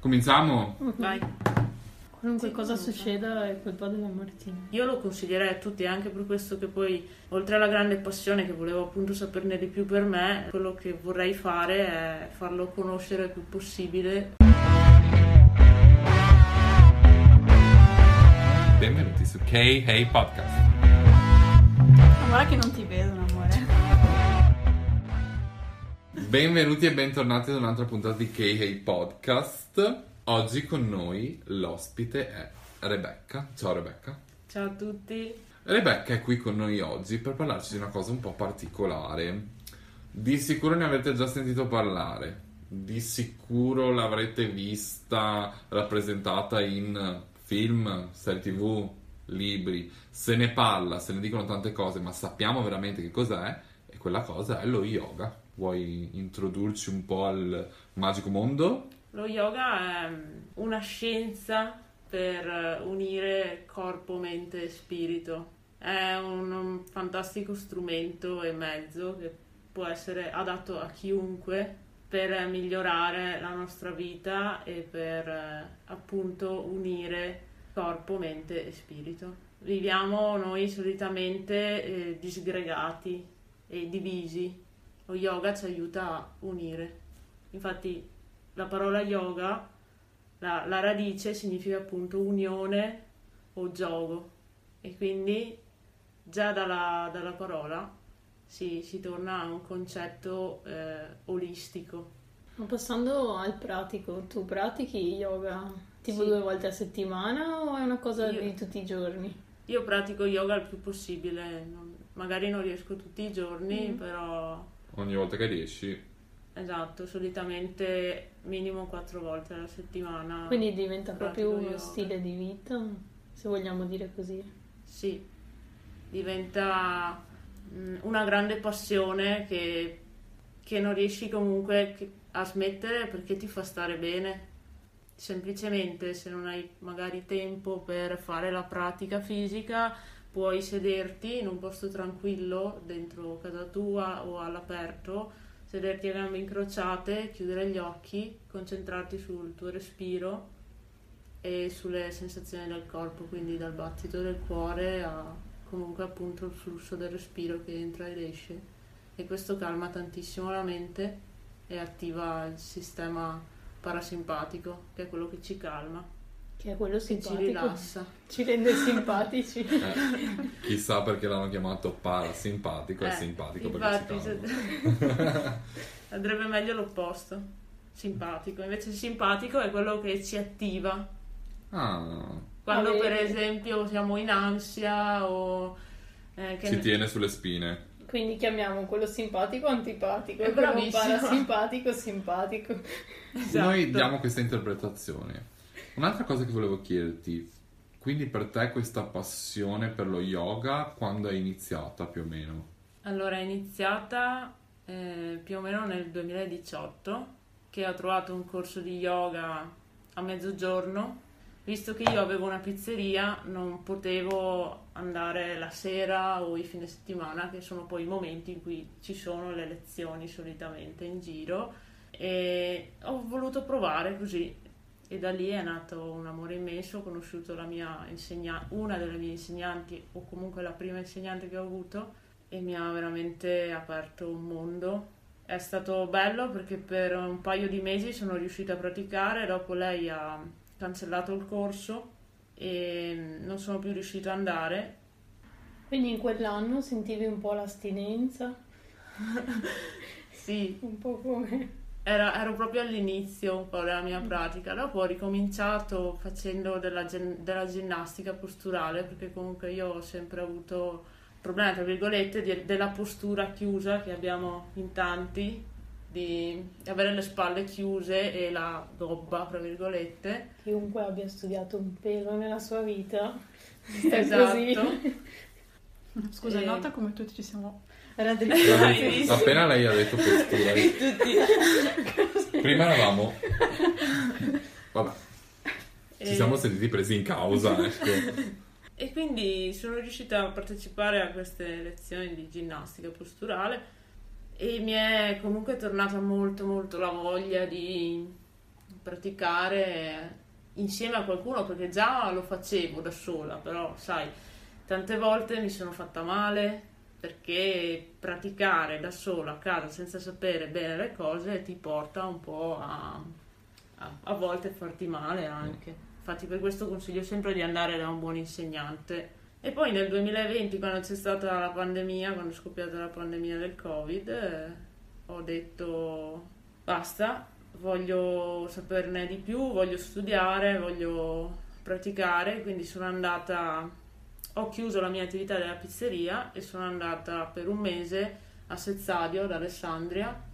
Cominciamo? Vai. Qualunque Sì, cosa comunque. succeda è colpa della Martina. Io lo consiglierei a tutti anche per questo che poi, oltre alla grande passione che volevo appunto saperne di più per me, quello che vorrei fare è farlo conoscere il più possibile. Benvenuti su K Hey Podcast. Ma guarda che non ti Benvenuti e bentornati ad un'altra puntata di K Hey Podcast. Oggi con noi l'ospite è Rebecca. Ciao Rebecca. Ciao a tutti. Rebecca è qui con noi oggi per parlarci di una cosa un po' particolare. Di sicuro ne avete già sentito parlare, di sicuro l'avrete vista rappresentata in film, serie tv, libri. Se ne parla, se ne dicono tante cose, ma sappiamo veramente che cos'è? E quella cosa è lo yoga. Vuoi introdurci un po' al magico mondo? Lo yoga è una scienza per unire corpo, mente e spirito. È un, un fantastico strumento e mezzo che può essere adatto a chiunque per migliorare la nostra vita e per eh, appunto unire corpo, mente e spirito. Viviamo noi solitamente eh, disgregati e divisi. Lo yoga ci aiuta a unire. Infatti la parola yoga, la, la radice significa appunto unione o gioco e quindi già dalla, dalla parola si, si torna a un concetto eh, olistico. Ma passando al pratico, tu pratichi yoga tipo Sì. due volte a settimana o è una cosa Io- di tutti i giorni? Io pratico yoga il più possibile, non- magari non riesco tutti i giorni, Mm. però Ogni volta che riesci. esatto, solitamente minimo quattro volte alla settimana. Quindi diventa proprio uno yoga. stile di vita, se vogliamo dire così. Sì, diventa mm, una grande passione che, che non riesci comunque a smettere perché ti fa stare bene. Semplicemente se non hai magari tempo per fare la pratica fisica, puoi sederti in un posto tranquillo dentro casa tua o all'aperto, sederti a gambe incrociate, chiudere gli occhi, concentrarti sul tuo respiro e sulle sensazioni del corpo, quindi dal battito del cuore a comunque appunto il flusso del respiro che entra ed esce. E questo calma tantissimo la mente e attiva il sistema parasimpatico, che è quello che ci calma, Che è quello che ci rilassa. Ci rende simpatici. Eh, chissà perché l'hanno chiamato parasimpatico, è Eh, simpatico infatti, perché andrebbe meglio l'opposto, simpatico. Invece simpatico è quello che ci attiva. Ah, Quando Ah, per esempio siamo in ansia o... eh, ci ne- tiene sulle spine. Quindi chiamiamo quello simpatico antipatico È e quello parasimpatico simpatico. Esatto. Noi diamo questa interpretazione. Un'altra cosa che volevo chiederti, quindi per te questa passione per lo yoga quando è iniziata più o meno? Allora, è iniziata eh, più o meno nel 2018 che ho trovato un corso di yoga a mezzogiorno. Visto che io avevo una pizzeria, non potevo andare la sera o i fine settimana, che sono poi i momenti in cui ci sono le lezioni solitamente in giro. E ho voluto provare così. E da lì è nato un amore immenso. Ho conosciuto la mia insegna- una delle mie insegnanti, o comunque la prima insegnante che ho avuto, e mi ha veramente aperto un mondo. È stato bello perché per un paio di mesi sono riuscita a praticare, dopo lei ha cancellato il corso e non sono più riuscita ad andare. Quindi in quell'anno sentivi un po' l'astinenza, Sì, un po' come... era- ero proprio all'inizio un po' della mia pratica, dopo ho ricominciato facendo della, gen- della ginnastica posturale perché comunque io ho sempre avuto problemi, tra virgolette, di- della postura chiusa che abbiamo in tanti, di avere le spalle chiuse e la gobba, tra virgolette. Chiunque abbia studiato un pelo nella sua vita Esatto. Scusa, Eh. nota come tutti ci siamo Bravissimo. raddrizzati. Appena lei ha detto postura, Tutti. prima eravamo... Vabbè, ci E- siamo sentiti presi in causa, ecco. E quindi sono riuscita a partecipare a queste lezioni di ginnastica posturale e mi è comunque tornata molto molto la voglia di praticare insieme a qualcuno perché già lo facevo da sola, però sai, tante volte mi sono fatta male perché praticare da sola a casa senza sapere bene le cose ti porta un po' a, a, a volte farti male anche. Infatti per questo consiglio sempre di andare da un buon insegnante. E poi nel 2020, quando c'è stata la pandemia, quando è scoppiata la pandemia del Covid, eh, ho detto basta, voglio saperne di più, voglio studiare, voglio praticare, quindi sono andata, ho chiuso la mia attività della pizzeria e sono andata per un mese a Sezzadio, ad Alessandria,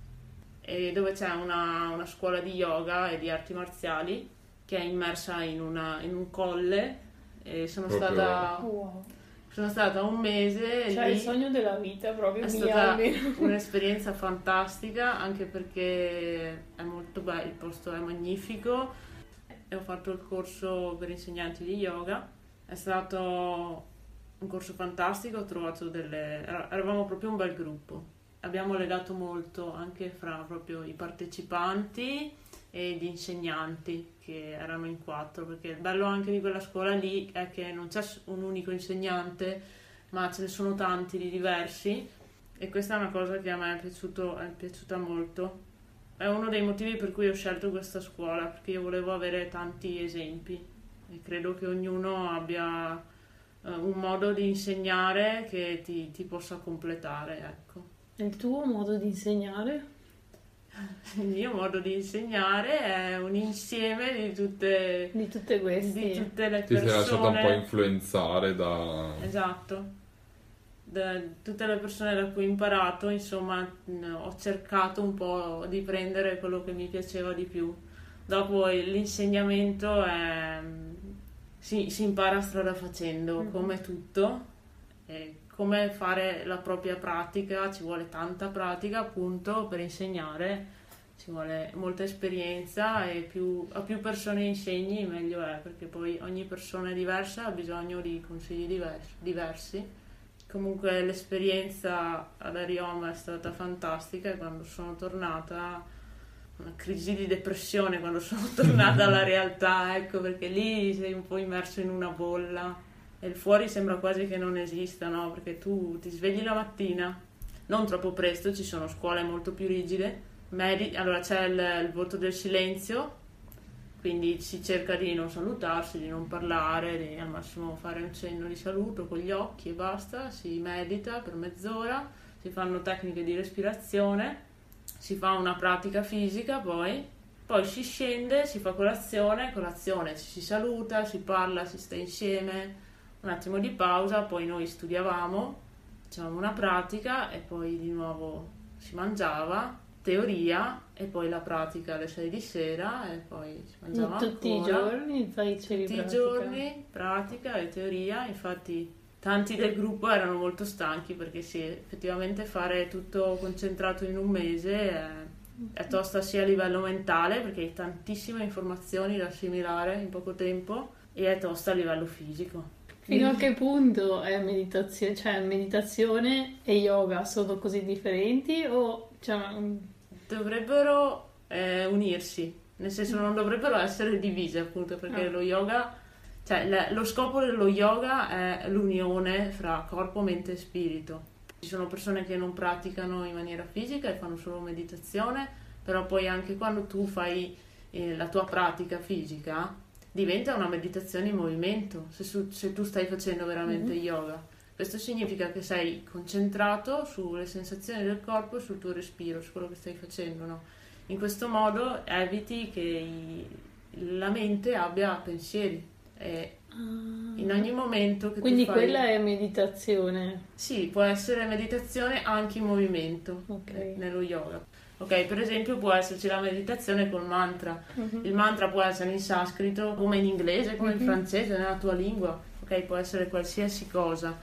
dove c'è una, una, scuola di yoga e di arti marziali che è immersa in, una, in un colle e sono Proprio... stata... Wow sono stata un mese. Cioè, lì. il sogno della vita proprio. È stata un'esperienza fantastica anche perché è molto bello, il posto è magnifico. E ho fatto il corso per insegnanti di yoga. È stato un corso fantastico, ho trovato delle... eravamo proprio un bel gruppo. Abbiamo legato molto anche fra proprio i partecipanti e gli insegnanti che erano in quattro, perché il bello anche di quella scuola lì è che non c'è un unico insegnante, ma ce ne sono tanti di diversi e questa è una cosa che a me è, piaciuto, è piaciuta molto. È uno dei motivi per cui ho scelto questa scuola, perché io volevo avere tanti esempi e credo che ognuno abbia uh, un modo di insegnare che ti, ti possa completare. Ecco. Il tuo modo di insegnare? il mio modo di insegnare è un insieme di tutte, di tutte queste di tutte le Ti persone. sei lasciato un po' influenzare da... Esatto. Da tutte le persone da cui ho imparato, insomma, ho cercato un po' di prendere quello che mi piaceva di più. Dopo l'insegnamento è... si, si impara strada facendo, mm-hmm. come tutto. E come fare la propria pratica, ci vuole tanta pratica appunto per insegnare, ci vuole molta esperienza e più, a più persone insegni meglio è perché poi ogni persona è diversa, ha bisogno di consigli diversi. diversi. Comunque l'esperienza ad Arioma è stata fantastica e quando sono tornata una crisi di depressione quando sono tornata alla realtà, ecco perché lì sei un po' immerso in una bolla e il fuori sembra quasi che non esista, no? Perché tu ti svegli la mattina, non troppo presto, ci sono scuole molto più rigide. Medi- allora c'è il, il voto del silenzio, quindi si cerca di non salutarsi, di non parlare, di al massimo fare un cenno di saluto con gli occhi e basta, si medita per mezz'ora, si fanno tecniche di respirazione, si fa una pratica fisica poi, poi si scende, si fa colazione, colazione si saluta, si parla, si sta insieme, un attimo di pausa, poi noi studiavamo, facevamo una pratica e poi di nuovo si mangiava, teoria e poi la pratica alle 6 di sera e poi si mangiava Tutti ancora. i giorni facevi Tutti i giorni pratica e teoria, infatti tanti del gruppo erano molto stanchi perché sì, effettivamente fare tutto concentrato in un mese è, è tosta sia a livello mentale perché hai tantissime informazioni da assimilare in poco tempo e è tosta a livello fisico. Fino a che punto è meditazione, cioè meditazione e yoga sono così differenti o cioè... dovrebbero eh, unirsi, nel senso non dovrebbero essere divise appunto perché ah. lo yoga, cioè le, lo scopo dello yoga è l'unione fra corpo, mente e spirito. Ci sono persone che non praticano in maniera fisica e fanno solo meditazione, però poi anche quando tu fai eh, la tua pratica fisica diventa una meditazione in movimento, se, su, se tu stai facendo veramente mm-hmm. yoga. Questo significa che sei concentrato sulle sensazioni del corpo e sul tuo respiro, su quello che stai facendo. No? In questo modo eviti che i, la mente abbia pensieri. E ah. in ogni momento che Quindi tu fai... quella è meditazione? Sì, può essere meditazione anche in movimento okay. nello yoga. Ok, per esempio può esserci la meditazione col mantra. Uh-huh. Il mantra può essere in sanscrito, come in inglese, come uh-huh. in mhm. francese, nella tua lingua. Ok, può essere qualsiasi cosa.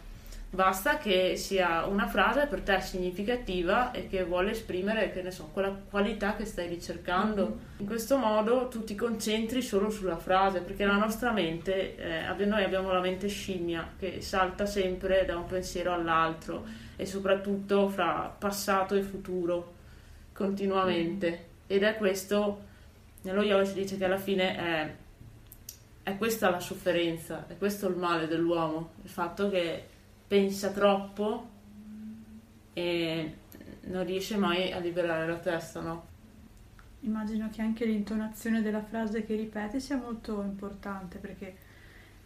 Basta che sia una frase per te significativa e che vuole esprimere, che ne so, quella qualità che stai ricercando. Uh-huh. In questo modo tu ti concentri solo sulla frase, perché la nostra mente, eh, noi abbiamo la mente scimmia che salta sempre da un pensiero all'altro e soprattutto fra passato e futuro continuamente ed è questo nello yoga si dice che alla fine è, è questa la sofferenza, è questo il male dell'uomo, il fatto che pensa troppo e non riesce mai a liberare la testa, no? Immagino che anche l'intonazione della frase che ripeti sia molto importante perché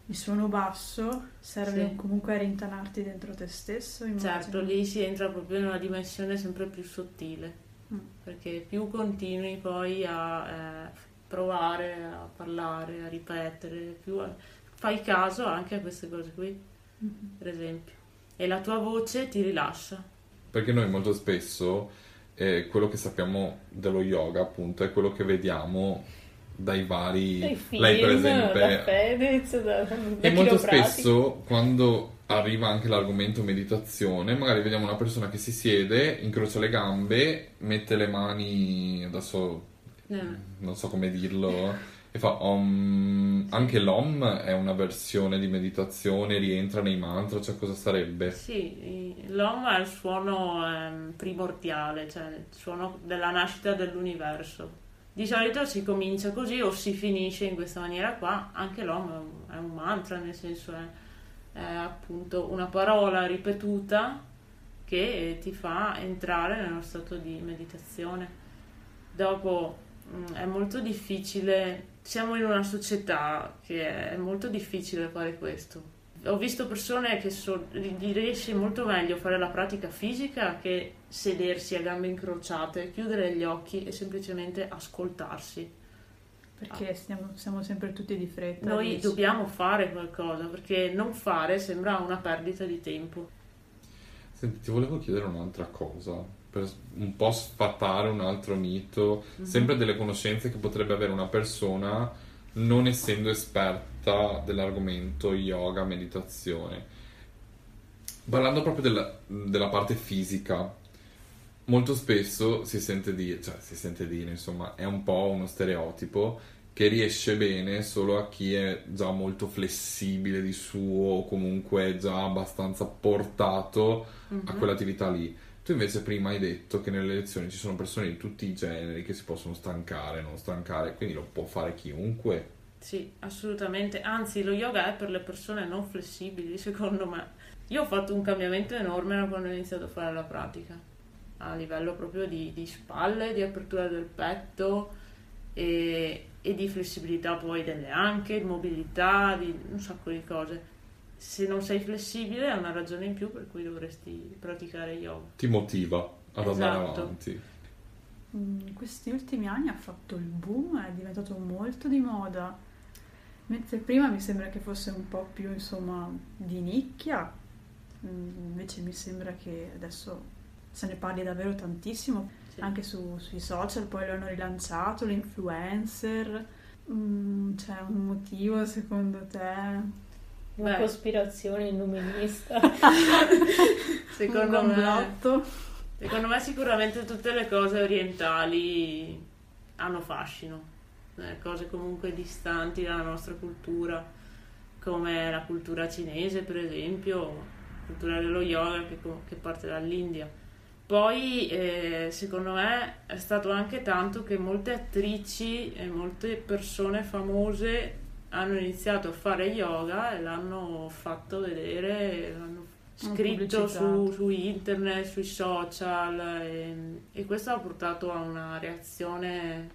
il suono basso serve Sì. comunque a rintanarti dentro te stesso. Immagino. Certo, lì si entra proprio in una dimensione sempre più sottile, Mm. perché più continui poi a eh, provare a parlare, a ripetere, più a- fai caso anche a queste cose qui, Mhm. per esempio, e la tua voce ti rilascia. Perché noi molto spesso eh, quello che sappiamo dello yoga, appunto, è quello che vediamo dai vari... Dai film, Lei, per esempio, da Fedez, da, da E molto spesso quando arriva anche l'argomento meditazione, magari vediamo una persona che si siede, incrocia le gambe, mette le mani, adesso Eh, non so come dirlo, e fa om. Anche l'om è una versione di meditazione, rientra nei mantra, cioè cosa sarebbe? Sì, l'om è il suono ehm, primordiale, cioè il suono della nascita dell'universo. Di solito si comincia così o si finisce in questa maniera qua, anche l'om è un, è un mantra, nel senso è, è appunto una parola ripetuta che ti fa entrare nello stato di meditazione. Dopo mm, è molto difficile, siamo in una società che è molto difficile fare questo. Ho visto persone che so, gli riesce molto meglio fare la pratica fisica che sedersi a gambe incrociate, chiudere gli occhi e semplicemente ascoltarsi. Perché stiamo- siamo sempre tutti di fretta. Noi dici. dobbiamo fare qualcosa perché non fare sembra una perdita di tempo. Senti, ti volevo chiedere un'altra cosa, per un po' sfatare un altro mito, Mhm. sempre delle conoscenze che potrebbe avere una persona non essendo esperta dell'argomento yoga, meditazione. Parlando proprio della, della parte fisica, molto spesso si sente dire, cioè si sente dire, insomma, è un po' uno stereotipo che riesce bene solo a chi è già molto flessibile di suo o comunque già abbastanza portato a Mhm. quell'attività lì. Tu invece prima hai detto che nelle lezioni ci sono persone di tutti i generi che si possono stancare, non stancare, quindi lo può fare chiunque. Sì, assolutamente. Anzi, lo yoga è per le persone non flessibili, secondo me. Io ho fatto un cambiamento enorme quando ho iniziato a fare la pratica, a livello proprio di, di spalle, di apertura del petto e, e di flessibilità poi delle anche, di mobilità, di un sacco di cose. Se non sei flessibile è una ragione in più per cui dovresti praticare yoga. Ti motiva ad andare Esatto. avanti. Mm, In questi ultimi anni ha fatto il boom, è diventato molto di moda. Mentre prima mi sembra che fosse un po' più, insomma, di nicchia, mm, invece mi sembra che adesso se ne parli davvero tantissimo, Sì. anche su- sui social, poi lo hanno rilanciato, le influencer. Mm, c'è un motivo secondo te? Una Beh. cospirazione illuminista. Secondo un me... Secondo me sicuramente tutte le cose orientali hanno fascino, eh, cose comunque distanti dalla nostra cultura, come la cultura cinese per esempio, la cultura dello yoga che, che parte dall'India. Poi eh, secondo me è stato anche tanto che molte attrici e molte persone famose hanno iniziato a fare yoga e l'hanno fatto vedere, l'hanno Hanno scritto su, su internet, sui social e, e questo ha portato a una reazione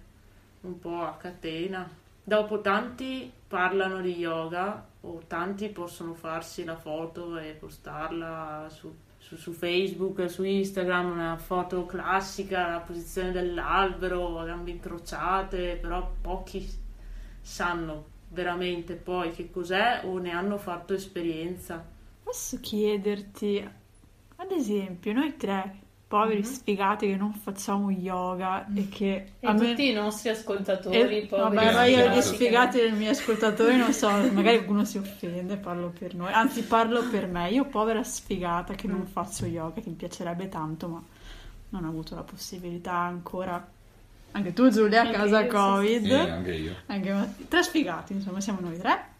un po' a catena. Dopo tanti parlano di yoga o tanti possono farsi la foto e postarla su, su- su Facebook, su Instagram, una foto classica, la posizione dell'albero, a gambe incrociate, però pochi sanno veramente poi che cos'è o ne hanno fatto esperienza. Posso chiederti, ad esempio, noi tre poveri Mhm. sfigati che non facciamo yoga e che E a me- tutti i nostri ascoltatori, Eh, poveri vabbè, ma io sfigati. gli sfigati dei miei ascoltatori non so, magari qualcuno si offende, parlo per noi, anzi parlo per me, io povera sfigata che non Mm. faccio yoga, che mi piacerebbe tanto, ma non ho avuto la possibilità ancora. Anche tu Giulia, a casa io, sì, Covid. E anche io. Anche Matti- tre sfigati, insomma, siamo noi tre.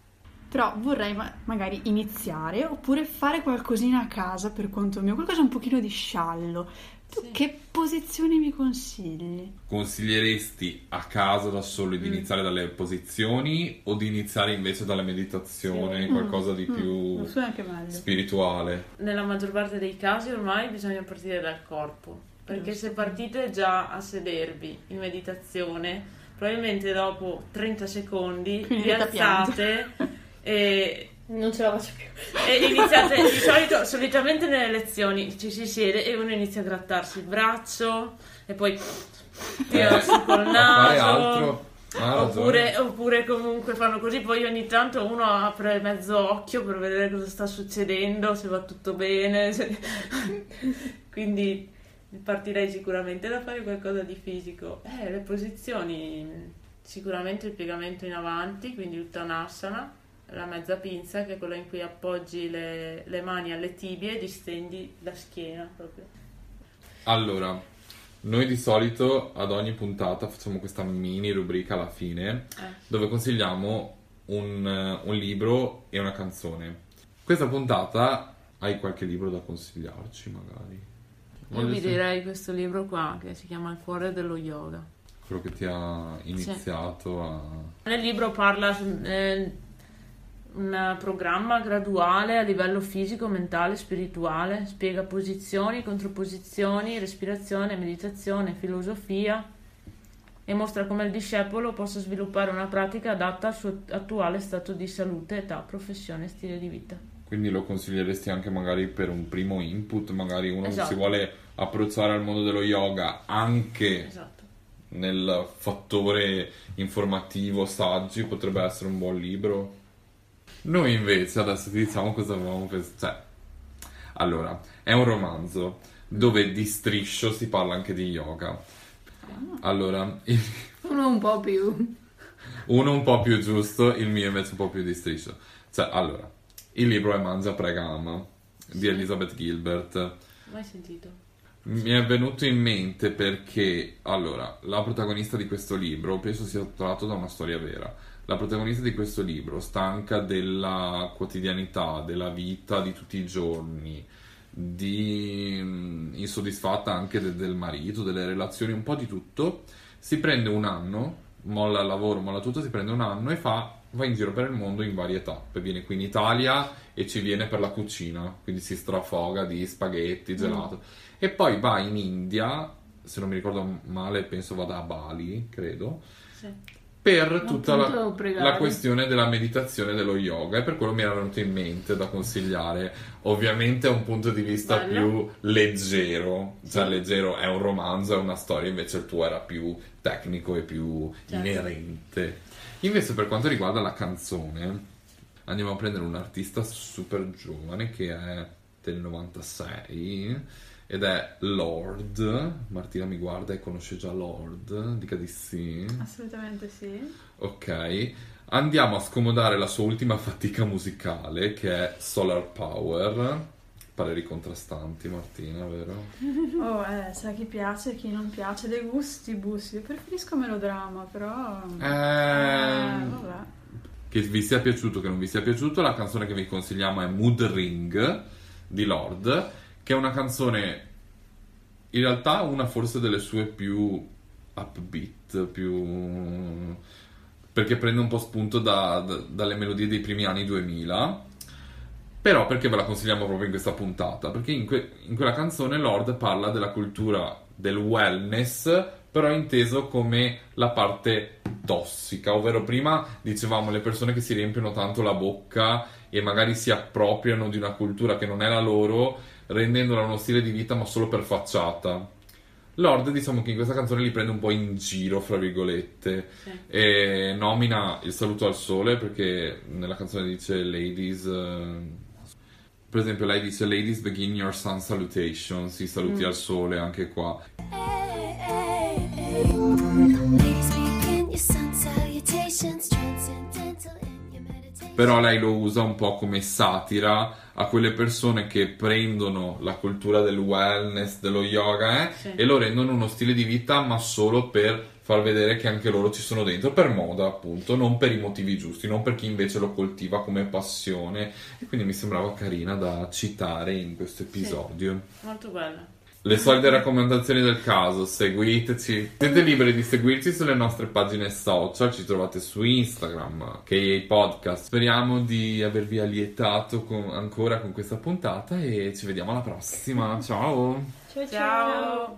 Però vorrei ma- magari iniziare oppure fare qualcosina a casa per conto mio, qualcosa un pochino di sciallo. Sì. Che posizioni mi consigli? Consiglieresti a casa da solo di Mm. iniziare dalle posizioni o di iniziare invece dalla meditazione, Sì. qualcosa di Mm, più meglio. spirituale? Nella maggior parte dei casi ormai bisogna partire dal corpo, perché Giusto. se partite già a sedervi in meditazione, probabilmente dopo 30 secondi vi alzate e, Non ce la faccio più. e iniziate, di solito, solitamente nelle lezioni ci si siede e uno inizia a grattarsi il braccio e poi tira su col Eh, fare naso. Oppure, oppure comunque fanno così, poi ogni tanto uno apre mezzo occhio per vedere cosa sta succedendo, se va tutto bene. se- Quindi partirei sicuramente da fare qualcosa di fisico. Eh, le posizioni, sicuramente il piegamento in avanti, quindi Uttanasana, la mezza pinza, che è quella in cui appoggi le, le mani alle tibie e distendi la schiena proprio. Allora, noi di solito ad ogni puntata facciamo questa mini rubrica alla fine Eh. dove consigliamo un, un libro e una canzone. Questa puntata hai qualche libro da consigliarci, magari? Io vi direi questo libro qua che si chiama Il cuore dello yoga. Quello che ti ha iniziato a... Nel libro parla eh, un programma graduale a livello fisico, mentale, spirituale, spiega posizioni, controposizioni, respirazione, meditazione, filosofia e mostra come il discepolo possa sviluppare una pratica adatta al suo attuale stato di salute, età, professione e stile di vita. Quindi lo consiglieresti anche magari per un primo input, magari uno che Esatto. si vuole approcciare al mondo dello yoga anche Esatto. nel fattore informativo, saggi, potrebbe essere un buon libro. Noi invece adesso ti diciamo cosa avevamo pensato. Cioè, allora, è un romanzo dove di striscio si parla anche di yoga. Allora, il- Uno un po' più. uno un po' più giusto, il mio invece un po' più di striscio. Cioè, allora, il libro è Mangia, Prega, Ama di Elizabeth Gilbert. Mai sentito? Mi è venuto in mente perché, allora, la protagonista di questo libro, penso sia tratto da una storia vera, la protagonista di questo libro, stanca della quotidianità, della vita di tutti i giorni, di mm, insoddisfatta anche de- del marito, delle relazioni, un po' di tutto, si prende un anno, molla il lavoro, molla tutto, si prende un anno e fa, va in giro per il mondo in varie tappe. Viene qui in Italia e ci viene per la cucina, quindi si strafoga di spaghetti, gelato. E poi va in India, se non mi ricordo male, penso vada a Bali, credo, Sì. per tutta la, la questione della meditazione e dello yoga. E per quello mi era venuto in mente da consigliare. Ovviamente è un punto di vista Bello. più leggero, cioè leggero è un romanzo, è una storia, invece il tuo era più tecnico e più Certo. inerente. Invece per quanto riguarda la canzone, andiamo a prendere un artista super giovane che è del 96 ed è Lord. Martina mi guarda e conosce già Lord, dica di sì. Assolutamente sì. Ok, andiamo a scomodare la sua ultima fatica musicale che è Solar Power. Pareri contrastanti, Martina, vero? Oh, eh, sai chi piace e chi non piace, dei gusti, gusti. Io preferisco melodrama, però... Eh, Eh, vabbè. che vi sia piaciuto, che non vi sia piaciuto, la canzone che vi consigliamo è Mood Ring di Lord, che è una canzone, in realtà una forse delle sue più upbeat, più... perché prende un po' spunto da- da- dalle melodie dei primi anni 2000. Però perché ve la consigliamo proprio in questa puntata? Perché in, que- in quella canzone Lord parla della cultura del wellness, però inteso come la parte tossica, ovvero prima dicevamo le persone che si riempiono tanto la bocca e magari si appropriano di una cultura che non è la loro, rendendola uno stile di vita ma solo per facciata. Lord diciamo che in questa canzone li prende un po' in giro, fra virgolette, Sì. e nomina il saluto al sole perché nella canzone dice ladies eh, per esempio lei dice ladies begin your sun salutation si saluti al sole anche qua Ladies begin però lei lo usa un po' come satira a quelle persone che prendono la cultura del wellness, dello yoga eh, Sì. e lo rendono uno stile di vita ma solo per far vedere che anche loro ci sono dentro per moda appunto, non per i motivi giusti, non per chi invece lo coltiva come passione e quindi mi sembrava carina da citare in questo episodio. Molto bella. Le solite raccomandazioni del caso, seguiteci. Siete liberi di seguirci sulle nostre pagine social, ci trovate su Instagram, KA Podcast. Speriamo di avervi allietato con- ancora con questa puntata e ci vediamo alla prossima. Ciao! Ciao ciao. Ciao.